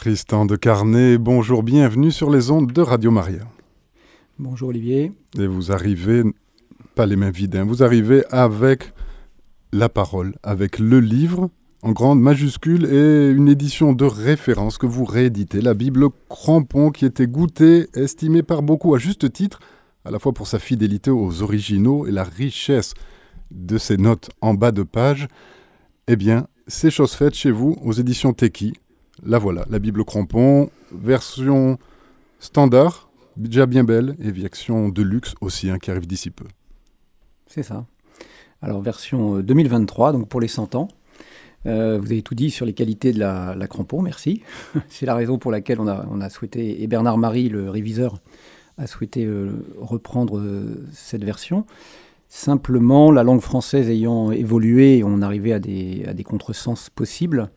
Tristan de Carnet, bonjour, bienvenue sur les ondes de Radio Maria. Bonjour Olivier. Et vous arrivez, pas les mains vides, hein, vous arrivez avec la parole, avec le livre en grande majuscule et une édition de référence que vous rééditez, la Bible Crampon qui était goûtée, estimée par beaucoup à juste titre, à la fois pour sa fidélité aux originaux et la richesse de ses notes en bas de page. Eh bien, c'est chose faite chez vous aux éditions Teki. La voilà, la Bible Crampon, version standard, déjà bien belle, et version de luxe aussi, hein, qui arrive d'ici peu. C'est ça. Alors, version 2023, euh, donc pour les 100 ans. Euh, vous avez tout dit sur les qualités de la, crampon, merci. C'est la raison pour laquelle on a, souhaité, et Bernard Marie, le réviseur, a souhaité euh, reprendre cette version. Simplement, la langue française ayant évolué, on arrivait à des, contresens possibles.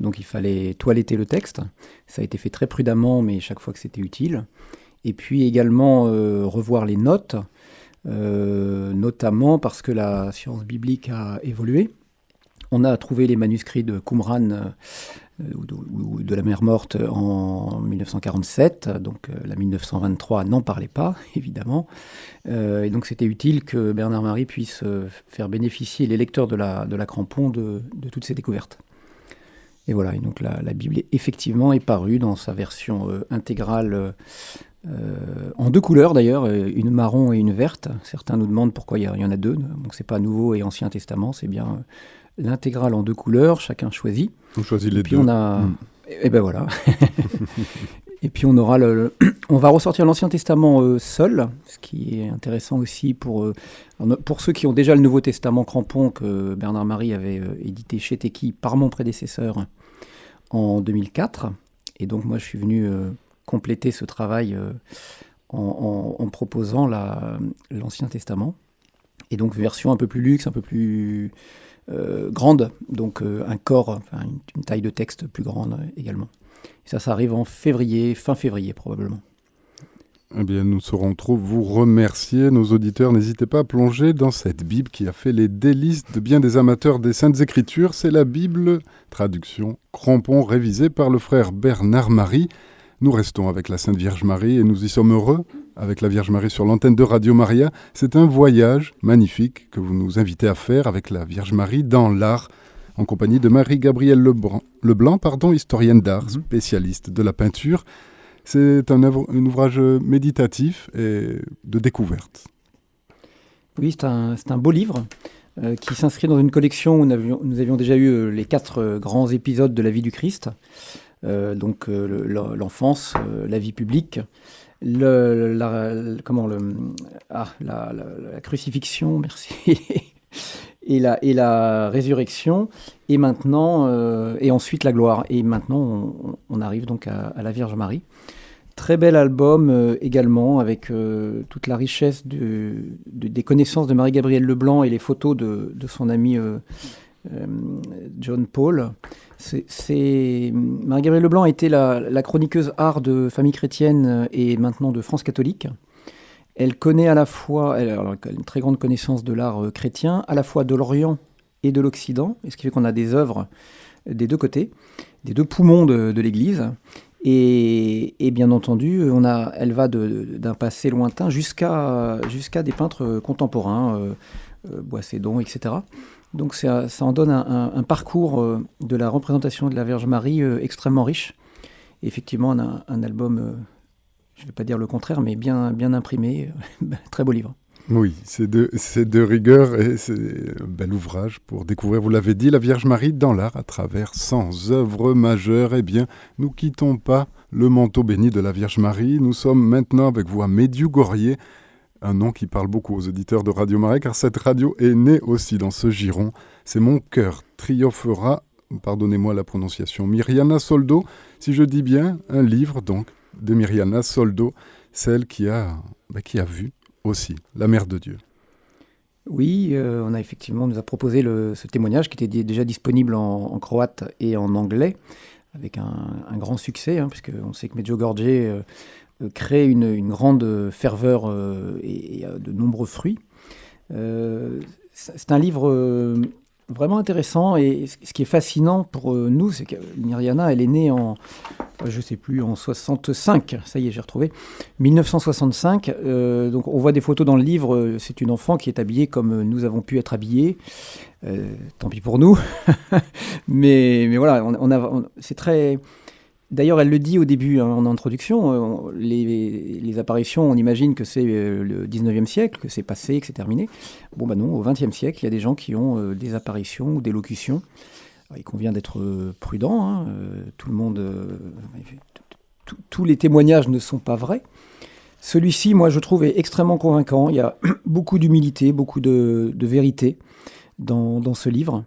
Donc il fallait toiletter le texte. Ça a été fait très prudemment, mais chaque fois que c'était utile. Et puis également revoir les notes, notamment parce que la science biblique a évolué. On a trouvé les manuscrits de Qumran euh, ou de, la mer morte en 1947, donc euh, la 1923 n'en parlait pas, évidemment. Euh, et donc c'était utile que Bernard Marie puisse faire bénéficier les lecteurs de la, de Crampon de, toutes ces découvertes. Et voilà, et donc la, Bible effectivement est parue dans sa version intégrale en deux couleurs d'ailleurs, une marron et une verte. Certains nous demandent pourquoi il y, en a deux. Donc c'est pas Nouveau et Ancien Testament, c'est bien l'intégrale en deux couleurs, chacun choisit. On choisit les et puis On a... Hmm. Et, ben voilà. et puis on aura le, on va ressortir l'Ancien Testament euh, seul, ce qui est intéressant aussi pour euh, pour ceux qui ont déjà le Nouveau Testament crampon que Bernard Marie avait euh, édité chez Teki par mon prédécesseur en 2004. Et donc moi je suis venu compléter ce travail en, en, proposant l'Ancien Testament. Et donc version un peu plus luxe, un peu plus euh, grande, donc euh, un corps, une, taille de texte plus grande également. Ça, ça arrive en février, fin février probablement. Eh bien, nous saurons trop vous remercier. Nos auditeurs, n'hésitez pas à plonger dans cette Bible qui a fait les délices de bien des amateurs des Saintes Écritures. C'est la Bible, traduction crampon, révisée par le frère Bernard Marie. Nous restons avec la Sainte Vierge Marie et nous y sommes heureux avec la Vierge Marie sur l'antenne de Radio Maria. C'est un voyage magnifique que vous nous invitez à faire avec la Vierge Marie dans l'art en compagnie de Marie-Gabrielle Leblanc, pardon, historienne d'art, mhm. spécialiste de la peinture. C'est un, ouvrage méditatif et de découverte. Oui, c'est un, beau livre euh, qui s'inscrit dans une collection où nous avions, déjà eu euh, les quatre euh, grands épisodes de la vie du Christ. donc l'enfance, la vie publique, la, comment le, ah, la, crucifixion, merci, et, la, et la résurrection, et maintenant, euh, et ensuite la gloire. Et maintenant, on, arrive donc à, la Vierge Marie. Très bel album euh, également, avec euh, toute la richesse des connaissances de Marie-Gabrielle Leblanc et les photos de, de son ami John Paul. C'est Marie-Gabrielle Leblanc a été la, chroniqueuse art de famille chrétienne euh, et maintenant de France catholique. Elle connaît à la fois, elle, a une très grande connaissance de l'art euh, chrétien, à la fois de l'Orient et de l'Occident, ce qui fait qu'on a des œuvres des deux côtés, des deux poumons de, l'Église. Et, bien entendu, on a, elle va d'un passé lointain jusqu'à jusqu'à des peintres contemporains, euh, euh Boissédon, etc. Donc ça, en donne un, parcours euh, de la représentation de la Vierge Marie euh, extrêmement riche. effectivement, on a un album, euh, je ne vais pas dire le contraire, mais bien, bien imprimé, très beau livre. Oui, c'est de, rigueur et c'est un bel ouvrage pour découvrir, vous l'avez dit, la Vierge Marie dans l'art à travers 100 œuvres majeures. Eh bien, nous quittons pas le manteau béni de la Vierge Marie. Nous sommes maintenant avec vous à Médiugorier un nom qui parle beaucoup aux auditeurs de Radio Marais, car cette radio est née aussi dans ce giron. C'est Mon cœur triomphera, pardonnez-moi la prononciation, Myriana Soldo, si je dis bien, un livre donc de Myriana Soldo, celle qui a, bah, vu aussi la Mère de Dieu. Oui, euh, on a effectivement nous a proposé ce témoignage qui était déjà disponible en, croate et en anglais, avec un, grand succès, hein, puisqu'on sait que Medjugorje euh, crée une, grande ferveur euh, et, de nombreux fruits. Euh, c'est un livre vraiment intéressant et ce qui est fascinant pour nous, c'est que Myriana, elle est née en, je sais plus, en 65, ça y est, j'ai retrouvé, 1965. donc on voit des photos dans le livre, c'est une enfant qui est habillée comme nous avons pu être habillés. tant pis pour nous. mais, mais voilà, on, a, c'est très D'ailleurs, elle le dit au début, hein, en introduction, euh, les, apparitions, on imagine que c'est euh, le 19e siècle, que c'est passé, que c'est terminé. Bon, bah non, au 20e siècle, il y a des gens qui ont euh, des apparitions ou des locutions. il convient d'être prudent, hein, tout le monde... tous les témoignages ne sont pas vrais. Celui-ci, moi, je trouve, est extrêmement convaincant. Il y a beaucoup d'humilité, beaucoup de, vérité dans ce livre.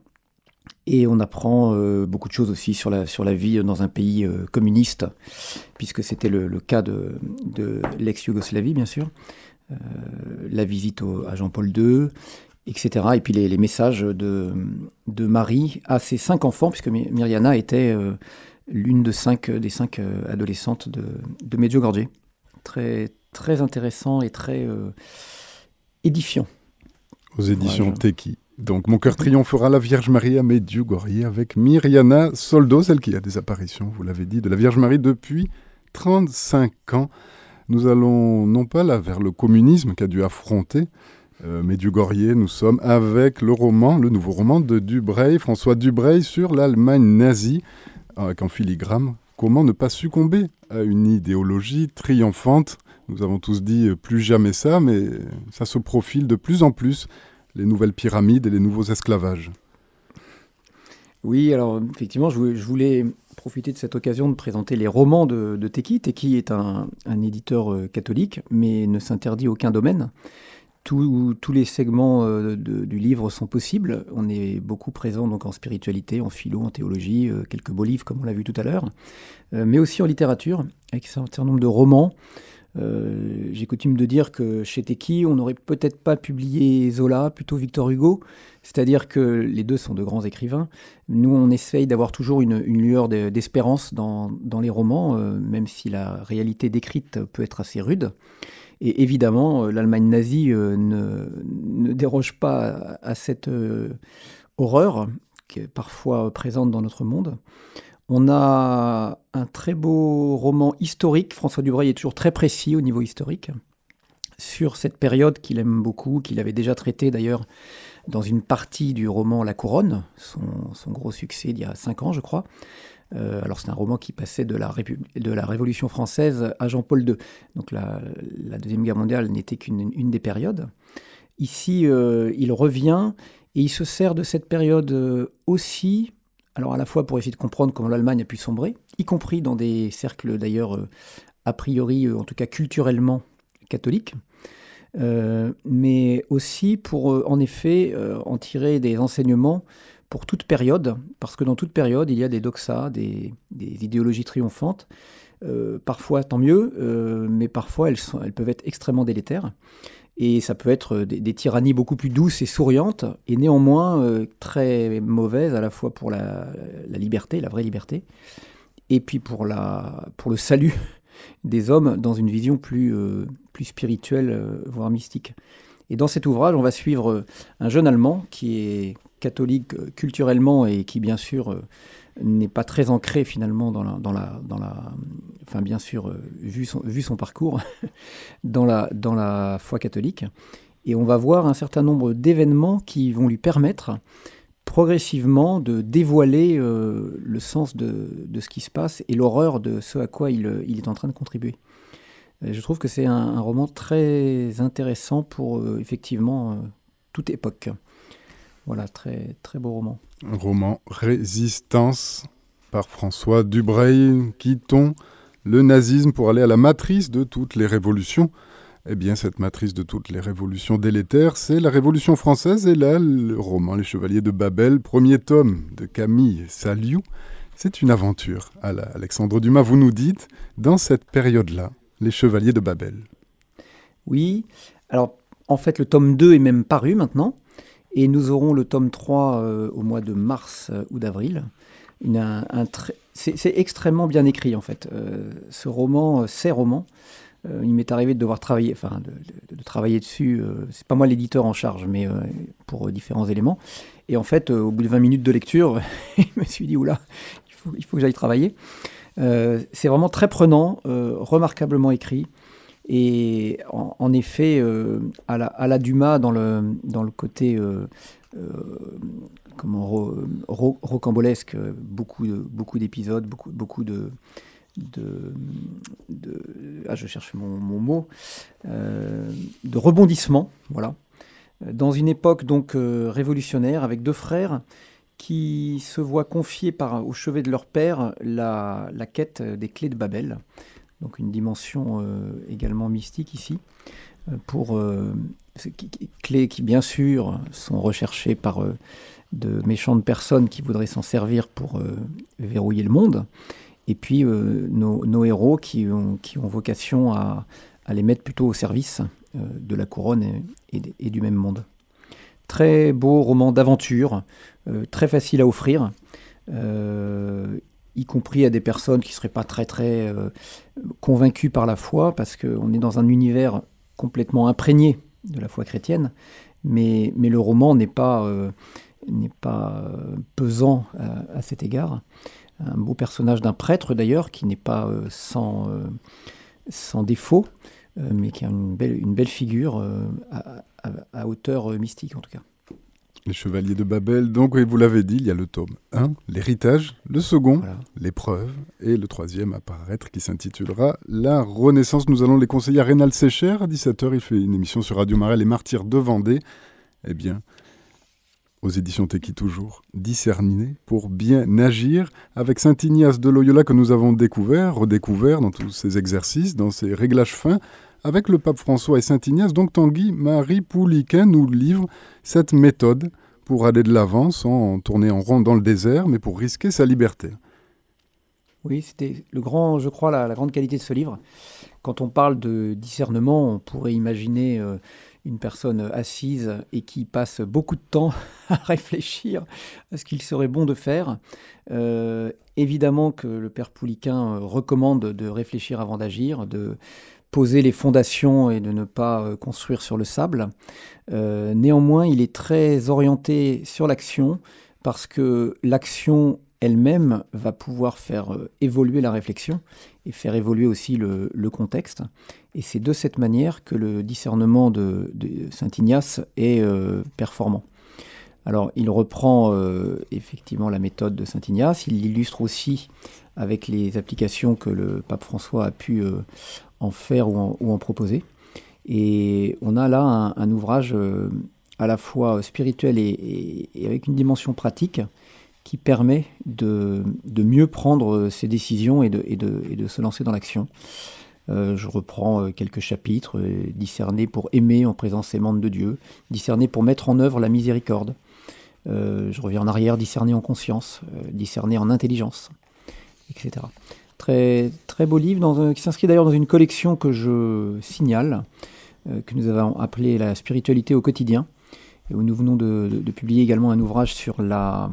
Et on apprend euh, beaucoup de choses aussi sur la, sur la vie dans un pays euh, communiste, puisque c'était le, cas de, de l'ex-Yougoslavie, bien sûr. Euh, la visite à Jean-Paul II, etc. Et puis les, messages de, de, Marie à ses cinq enfants, puisque Myriana était l'une de cinq, des cinq adolescentes de, de Medjugorje. Très, très intéressant et très édifiant. Aux éditions Teki. Donc, Mon cœur triomphera la Vierge Marie à Medjugorje avec Myriana Soldo, celle qui a des apparitions, vous l'avez dit, de la Vierge Marie depuis 35 ans. Nous allons non pas là vers le communisme qu'a dû affronter euh, Medjugorje, nous sommes avec le roman, le nouveau roman de Dubreuil, François Dubreuil sur l'Allemagne nazie, avec en filigrane comment ne pas succomber à une idéologie triomphante? Nous avons tous dit euh, plus jamais ça, mais ça se profile de plus en plus les nouvelles pyramides et les nouveaux esclavages. Oui, alors effectivement, je voulais profiter de cette occasion de présenter les romans de, Teki. Teki est un, éditeur euh, catholique, mais ne s'interdit aucun domaine. tous les segments euh, du livre sont possibles. On est beaucoup présent donc en spiritualité, en philo, en théologie, euh, quelques beaux livres comme on l'a vu tout à l'heure, mais aussi en littérature, avec un certain nombre de romans. Euh, j'ai coutume de dire que chez Teki, on n'aurait peut-être pas publié Zola, plutôt Victor Hugo. C'est-à-dire que les deux sont de grands écrivains. Nous, on essaye d'avoir toujours une, lueur d'espérance dans, les romans, euh, même si la réalité décrite peut être assez rude. Et évidemment, euh, l'Allemagne nazie ne, déroge pas à cette horreur qui est parfois présente dans notre monde. On a un très beau roman historique. François Dubreuil est toujours très précis au niveau historique sur cette période qu'il aime beaucoup, qu'il avait déjà traité d'ailleurs dans une partie du roman La Couronne, son, gros succès d'il y a cinq ans, je crois. Euh, alors c'est un roman qui passait de la, de la Révolution française à Jean-Paul II. Donc la, Deuxième Guerre mondiale n'était qu'une des périodes. Ici, euh, il revient et il se sert de cette période euh, aussi alors à la fois pour essayer de comprendre comment l'Allemagne a pu sombrer, y compris dans des cercles d'ailleurs euh, a priori, euh, en tout cas culturellement catholiques, euh, mais aussi pour en effet en tirer des enseignements pour toute période, parce que dans toute période, il y a des doxas, des, idéologies triomphantes. parfois, tant mieux, mais parfois, elles, elles peuvent être extrêmement délétères. Et ça peut être des, tyrannies beaucoup plus douces et souriantes, et néanmoins euh, très mauvaises à la fois pour la, liberté, la vraie liberté, et puis pour, la, pour le salut des hommes dans une vision plus, euh, plus spirituelle, euh, voire mystique. Et dans cet ouvrage, on va suivre un jeune Allemand qui est catholique culturellement et qui, bien sûr, n'est pas très ancré finalement dans la, dans la, dans la enfin bien sûr, euh, vu son, vu son parcours, dans la, dans la foi catholique. Et on va voir un certain nombre d'événements qui vont lui permettre progressivement de dévoiler euh, le sens de, de, ce qui se passe et l'horreur de ce à quoi il, il, est en train de contribuer. je trouve que c'est un, roman très intéressant pour euh, effectivement toute époque. Voilà, très, très beau roman. Un roman Résistance par François Dubreuil. Quittons le nazisme pour aller à la matrice de toutes les révolutions. Eh bien, cette matrice de toutes les révolutions délétères, c'est la Révolution française et là, le roman Les Chevaliers de Babel, premier tome de Camille Saliou. C'est une aventure. À Alexandre Dumas, vous nous dites, dans cette période-là, Les Chevaliers de Babel. Oui, alors en fait, le tome 2 est même paru maintenant. Et nous aurons le tome 3 euh, au mois de mars euh, ou d'avril. c'est extrêmement bien écrit en fait. Euh, ce roman, ces romans, il m'est arrivé de devoir travailler, enfin de, travailler dessus. c'est pas moi l'éditeur en charge, mais pour différents éléments. Et en fait, au bout de 20 minutes de lecture, je me suis dit oula, il faut que j'aille travailler. c'est vraiment très prenant, remarquablement écrit. Et en, effet, à, la, à, la, Dumas, dans le, dans le côté comment, rocambolesque, beaucoup, beaucoup d'épisodes, beaucoup, beaucoup de, ah, je cherche mon, mot, euh, de rebondissement, voilà, dans une époque donc euh, révolutionnaire avec deux frères qui se voient confier par, au chevet de leur père la, quête des clés de Babel, donc une dimension euh, également mystique ici, pour clés qui bien sûr sont recherchées par de méchantes personnes qui voudraient s'en servir pour verrouiller le monde, et puis euh, nos, héros qui ont, qui ont vocation à, les mettre plutôt au service euh, de la couronne et, du même monde. Très beau roman d'aventure, euh, très facile à offrir, y compris à des personnes qui ne seraient pas très très convaincues par la foi, parce qu'on est dans un univers complètement imprégné de la foi chrétienne, mais, le roman n'est pas, n'est pas pesant à cet égard un beau personnage d'un prêtre d'ailleurs, qui n'est pas euh, sans, euh, défaut, euh, mais qui a une belle, une belle figure à, hauteur mystique en tout cas. Les Chevaliers de Babel, donc vous l'avez dit, il y a le tome 1, l'héritage, le second, l'épreuve, et le troisième à paraître qui s'intitulera La Renaissance. Nous allons les conseiller à Rénal Sécher, à 17h, il fait une émission sur Radio Marais, Les Martyrs de Vendée. Eh bien, aux éditions Teki toujours, discerner pour bien agir avec Saint Ignace de Loyola que nous avons découvert, redécouvert dans tous ces exercices, dans ces réglages fins, avec le pape François et Saint Ignace. Donc Tanguy Marie Pouliquin nous livre cette méthode pour aller de l'avant sans tourner en rond dans le désert, mais pour risquer sa liberté. Oui, c'était le grand, je crois, la, grande qualité de ce livre. Quand on parle de discernement, on pourrait imaginer euh, une personne assise et qui passe beaucoup de temps à réfléchir à ce qu'il serait bon de faire. Euh, évidemment que le père Pouliquin euh, recommande de réfléchir avant d'agir, de poser les fondations et de ne pas euh, construire sur le sable. néanmoins, il est très orienté sur l'action parce que l'action elle-même va pouvoir faire évoluer la réflexion et faire évoluer aussi le, contexte. Et c'est de cette manière que le discernement de, Saint Ignace est euh, performant. Alors, il reprend euh, effectivement la méthode de Saint Ignace, il l'illustre aussi avec les applications que le pape François a pu euh, en faire ou en, proposer. Et on a là un, ouvrage à la fois spirituel et, avec une dimension pratique qui permet de, mieux prendre ses décisions et de, se lancer dans l'action. Euh, je reprends euh, quelques chapitres, euh, discerner pour aimer en présence aimante de Dieu, discerner pour mettre en œuvre la miséricorde. je reviens en arrière, discerner en conscience, discerner en intelligence, etc. Très, très beau livre qui s'inscrit d'ailleurs dans une collection que je signale, que nous avons appelée La spiritualité au quotidien, et où nous venons de publier également un ouvrage sur la,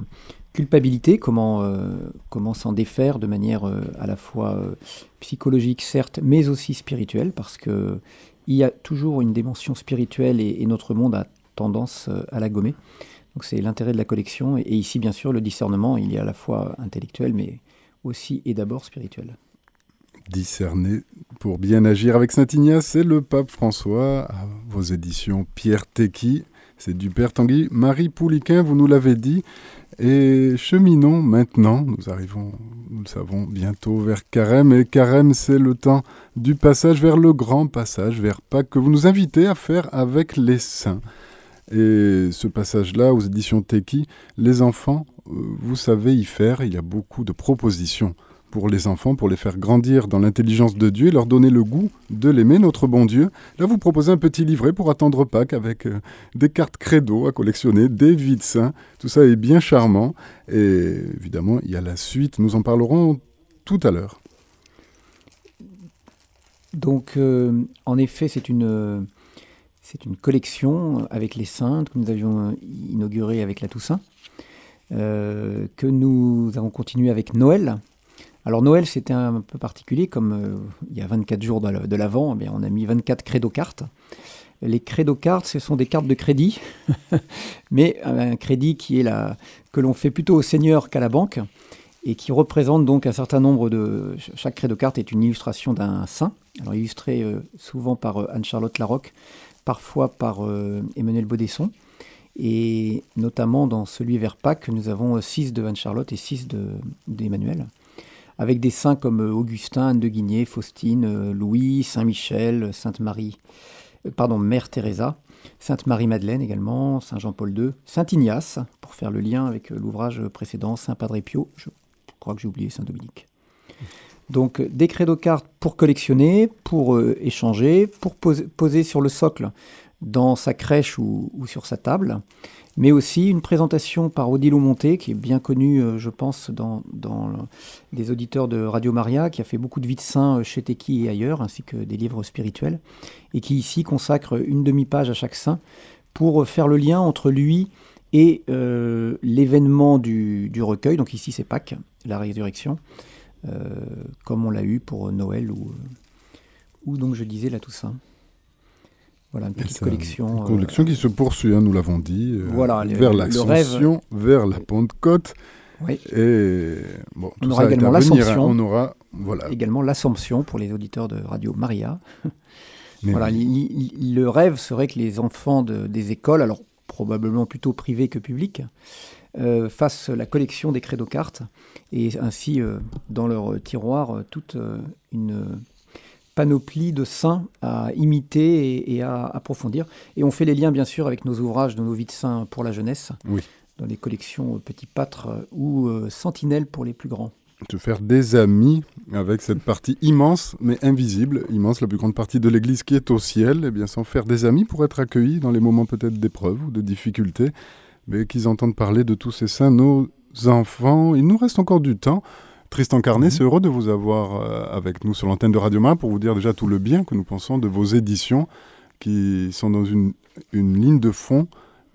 culpabilité, comment, euh, comment s'en défaire de manière euh, à la fois euh, psychologique, certes, mais aussi spirituelle, parce que il y a toujours une dimension spirituelle et, notre monde a tendance à la gommer. Donc c'est l'intérêt de la collection. Et, ici, bien sûr, le discernement, il est à la fois intellectuel, mais aussi et d'abord spirituel. Discerner pour bien agir avec Saint Ignace et le pape François, vos éditions Pierre Tequi. C'est du Père Tanguy. Marie Pouliquin, vous nous l'avez dit, et cheminons maintenant, nous arrivons, nous le savons, bientôt vers Carême. Et Carême, c'est le temps du passage vers le grand passage, vers Pâques, que vous nous invitez à faire avec les saints. Et ce passage-là, aux éditions Teki, les enfants, vous savez y faire, il y a beaucoup de propositions pour les enfants, pour les faire grandir dans l'intelligence de Dieu et leur donner le goût de l'aimer, notre bon Dieu. Là, vous proposez un petit livret pour attendre Pâques avec euh, des cartes credo à collectionner, des vides saints. Tout ça est bien charmant. Et évidemment, il y a la suite. Nous en parlerons tout à l'heure. Donc, euh, en effet, c'est une, c'est une collection avec les saintes que nous avions inaugurée avec la Toussaint, euh, que nous avons continué avec Noël, alors Noël, c'était un peu particulier, comme euh, il y a 24 jours de l'Avent, eh on a mis 24 credo cartes. Les credo cartes, ce sont des cartes de crédit, mais un crédit qui est là, que l'on fait plutôt au Seigneur qu'à la banque. et qui représente donc un certain nombre de... Chaque de carte est une illustration d'un saint, illustré souvent par Anne-Charlotte Larocque, parfois par Emmanuel Baudesson. Et notamment dans celui vers Pâques, nous avons 6 de Anne-Charlotte et 6 d'Emmanuel. Avec des saints comme euh, Augustin, Anne de Guigné, Faustine, euh, Louis, Saint-Michel, Sainte-Marie, euh, pardon, Mère Teresa, Sainte-Marie-Madeleine également, Saint Jean-Paul II, Saint Ignace, pour faire le lien avec l'ouvrage précédent, Saint Padre Pio, je crois que j'ai oublié Saint Dominique. Donc des credo-cartes pour collectionner, pour échanger, pour poser, sur le socle dans sa crèche ou sur sa table mais aussi une présentation par Odilo Monté, qui est bien connu, euh, je pense, dans, dans auditeurs de Radio Maria, qui a fait beaucoup de vies de saints euh, chez Teki et ailleurs, ainsi que des livres spirituels, et qui ici consacre une demi-page à chaque saint pour faire le lien entre lui et euh, l'événement du, du, recueil. Donc ici, c'est Pâques, la résurrection, comme on l'a eu pour Noël ou, ou donc je disais la Toussaint. Voilà, une petite collection. Une collection qui se poursuit, hein, nous l'avons dit, euh, vers l'Ascension, vers la Pentecôte. Oui. Et bon, on aura également hein. l'Assomption. On aura voilà. également l'Assomption pour les auditeurs de Radio Maria. voilà, le rêve serait que les enfants de, des écoles, alors probablement plutôt privées que publiques, euh, fassent la collection des credo-cartes et ainsi euh, dans leur tiroir toute une panoplie de saints à imiter et, à approfondir. Et on fait les liens, bien sûr, avec nos ouvrages de nos vies de saints pour la jeunesse, oui. dans les collections Petit Pâtre ou euh, Sentinelle pour les plus grands. De faire des amis avec cette partie immense, mais invisible, immense, la plus grande partie de l'Église qui est au ciel, et eh bien sans faire des amis pour être accueillis dans les moments peut-être d'épreuve ou de difficulté, mais qu'ils entendent parler de tous ces saints, nos enfants. Il nous reste encore du temps. Tristan Carnet, mhm. c'est heureux de vous avoir euh, avec nous sur l'antenne de Radio Main pour vous dire déjà tout le bien que nous pensons de vos éditions qui sont dans une, ligne de fond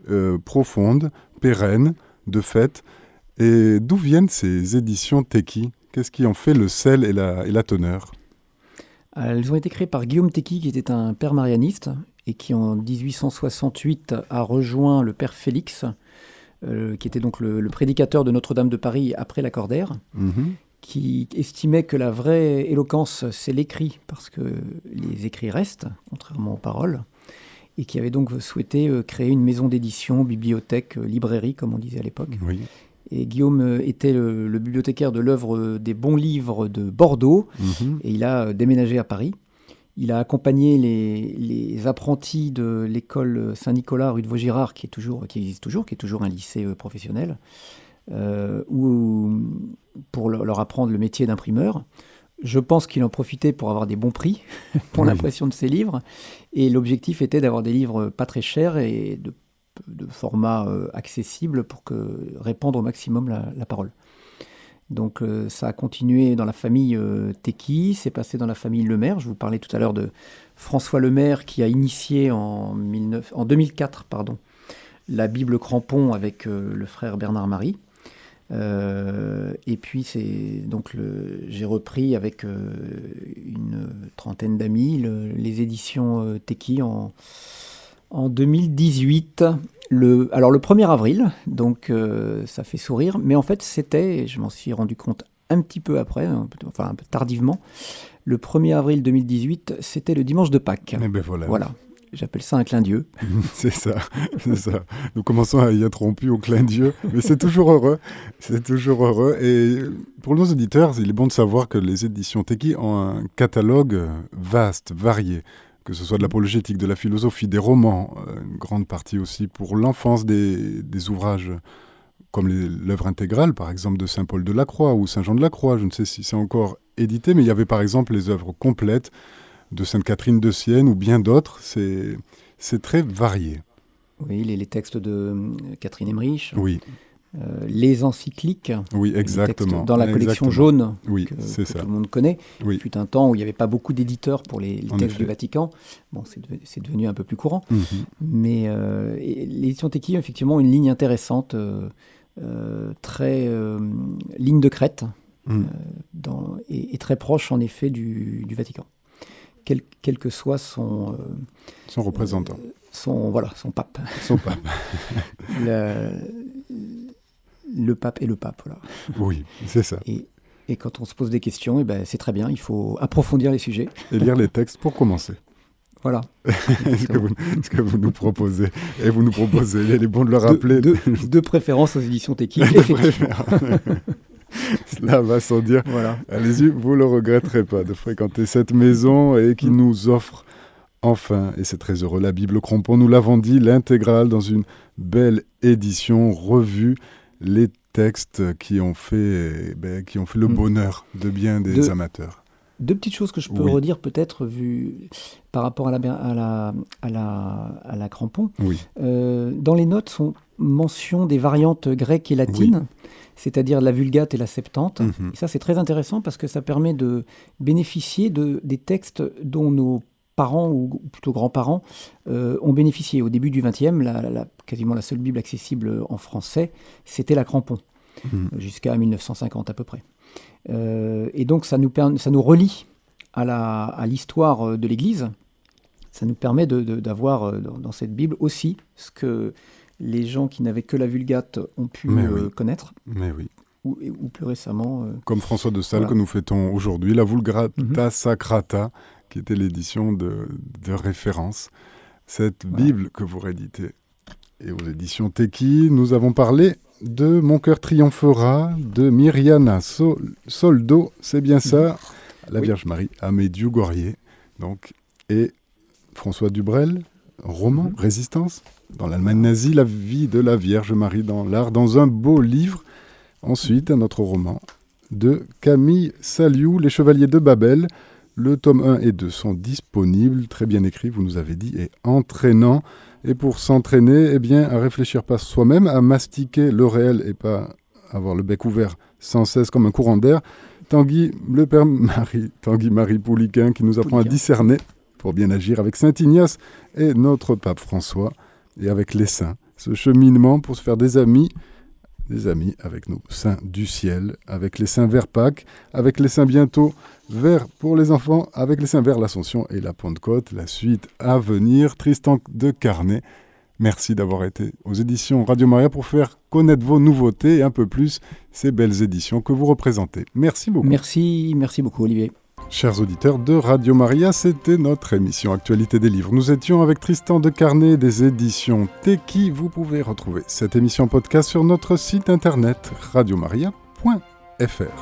euh, profonde, pérenne, de fait. Et d'où viennent ces éditions Teki? Qu'est-ce qui en fait le sel et la, et la teneur? Elles ont été créées par Guillaume Teki, qui était un père marianiste et qui en 1868 a rejoint le père Félix, euh, qui était donc le, prédicateur de Notre-Dame de Paris après la Cordère, mhm. qui estimait que la vraie éloquence, c'est l'écrit, parce que les écrits restent, contrairement aux paroles, et qui avait donc souhaité euh, créer une maison d'édition, bibliothèque, euh, librairie, comme on disait à l'époque. Et Guillaume était le, bibliothécaire de l'œuvre des bons livres de Bordeaux, mhm. et il a déménagé à Paris. Il a accompagné les, apprentis de l'école Saint-Nicolas rue de Vaugirard, qui, est toujours, qui existe toujours, qui est toujours un lycée euh, professionnel, euh, pour leur apprendre le métier d'imprimeur. Je pense qu'il en profitait pour avoir des bons prix pour l'impression de ses livres. Et l'objectif était d'avoir des livres pas très chers et de, format euh, accessible pour que, répandre au maximum la parole. Donc euh, ça a continué dans la famille euh, Teki, c'est passé dans la famille Lemaire. Je vous parlais tout à l'heure de François Lemaire qui a initié en, 2004 pardon, la Bible Crampon avec euh, le frère Bernard Marie. et puis c'est donc j'ai repris avec une trentaine d'amis les éditions Teki en, en 2018 le, alors le 1er avril, donc euh, ça fait sourire, mais en fait c'était, je m'en suis rendu compte un petit peu après, enfin un peu tardivement, le 1er avril 2018, c'était le dimanche de Pâques. Et eh ben voilà. voilà. J'appelle ça un clin d'yeux. c'est ça, c'est ça. Nous commençons à y être rompus au clin d'yeux, mais c'est toujours heureux. C'est toujours heureux. Et pour nos auditeurs, il est bon de savoir que les éditions Teki ont un catalogue vaste, varié que ce soit de l'apologétique, de la philosophie, des romans, euh, une grande partie aussi pour l'enfance des, ouvrages comme l'œuvre intégrale, par exemple, de Saint Paul de la Croix ou Saint Jean de la Croix. Je ne sais si c'est encore édité, mais il y avait par exemple les œuvres complètes de Sainte Catherine de Sienne ou bien d'autres. C'est très varié. Oui, les, les, textes de euh, Catherine Emmerich. Oui. Euh, les encycliques. Oui, exactement. Dans la collection jaune oui, que, ça. tout le monde connaît. Oui. Fut un temps où il n'y avait pas beaucoup d'éditeurs pour les, textes du Vatican. Bon, c'est devenu un peu plus courant. Mhm. Mais euh, l'édition Teki, effectivement, une ligne intéressante, euh, très ligne de crête, mhm. dans, et, très proche, en effet, du, Vatican. Quel, quel, que soit son... son représentant. son, voilà, son pape. Son pape. le pape est le pape. Voilà. Oui, c'est ça. Et, et, quand on se pose des questions, eh ben, c'est très bien, il faut approfondir les sujets. Et lire les textes pour commencer. Voilà. ce, que vous, ce, que vous, nous proposez. Et vous nous proposez, il est bon de le rappeler. De, de, de préférence aux éditions techniques. Cela va sans dire. Voilà. Allez-y, vous ne le regretterez pas de fréquenter cette maison et qui mm. nous offre enfin, et c'est très heureux, la Bible Crampon, nous l'avons dit, l'intégrale dans une belle édition revue, les textes qui ont fait, ben, qui ont fait le mm. bonheur de bien des de, amateurs. Deux petites choses que je peux oui. redire peut-être vu par rapport à la, à la, à la, à la crampon. Oui. Euh, dans les notes sont mention des variantes grecques et latines, oui. c'est-à-dire la vulgate et la septante. Mm -hmm. Et ça c'est très intéressant parce que ça permet de bénéficier de, des textes dont nos parents ou plutôt grands-parents euh, ont bénéficié. Au début du XXe, la, la, quasiment la seule Bible accessible en français, c'était la Crampon, mmh. jusqu'à 1950 à peu près. Euh, et donc ça nous, ça nous relie à l'histoire à de l'Église. Ça nous permet d'avoir de, de, dans, dans, cette Bible aussi ce que les gens qui n'avaient que la Vulgate ont pu euh, oui. connaître. Mais oui. Ou, ou plus récemment. Euh, Comme François de Sales voilà. que nous fêtons aujourd'hui, la Vulgata mmh. Sacrata qui était l'édition de, de, référence. Cette voilà. Bible que vous rééditez et aux éditions Teki, nous avons parlé de Mon cœur triomphera, de Myriana Sol Soldo, c'est bien ça, la oui. Vierge Marie, Amédieu Gorier, donc, et François Dubrel, roman, mmh. Résistance, dans l'Allemagne nazie, la vie de la Vierge Marie dans l'art, dans un beau livre. Ensuite, un autre roman de Camille Saliou, Les Chevaliers de Babel, le tome 1 et 2 sont disponibles, très bien écrits, vous nous avez dit, et entraînants. Et pour s'entraîner, eh bien, à réfléchir pas soi-même, à mastiquer le réel et pas avoir le bec ouvert sans cesse comme un courant d'air, Tanguy, le père Marie, Tanguy Marie Pouliquin, qui nous apprend Pouliquin. à discerner pour bien agir avec Saint Ignace et notre pape François, et avec les saints. Ce cheminement pour se faire des amis, des amis avec nos saints du ciel, avec les saints vers Pâques, avec les saints bientôt vers pour les enfants, avec les saints vers l'Ascension et la Pentecôte, la suite à venir. Tristan de Carnet, merci d'avoir été aux éditions Radio Maria pour faire connaître vos nouveautés et un peu plus ces belles éditions que vous représentez. Merci beaucoup. Merci, merci beaucoup Olivier. Chers auditeurs de Radio Maria, c'était notre émission Actualité des livres. Nous étions avec Tristan de Carnet des éditions Teki. Vous pouvez retrouver cette émission podcast sur notre site internet radiomaria.fr.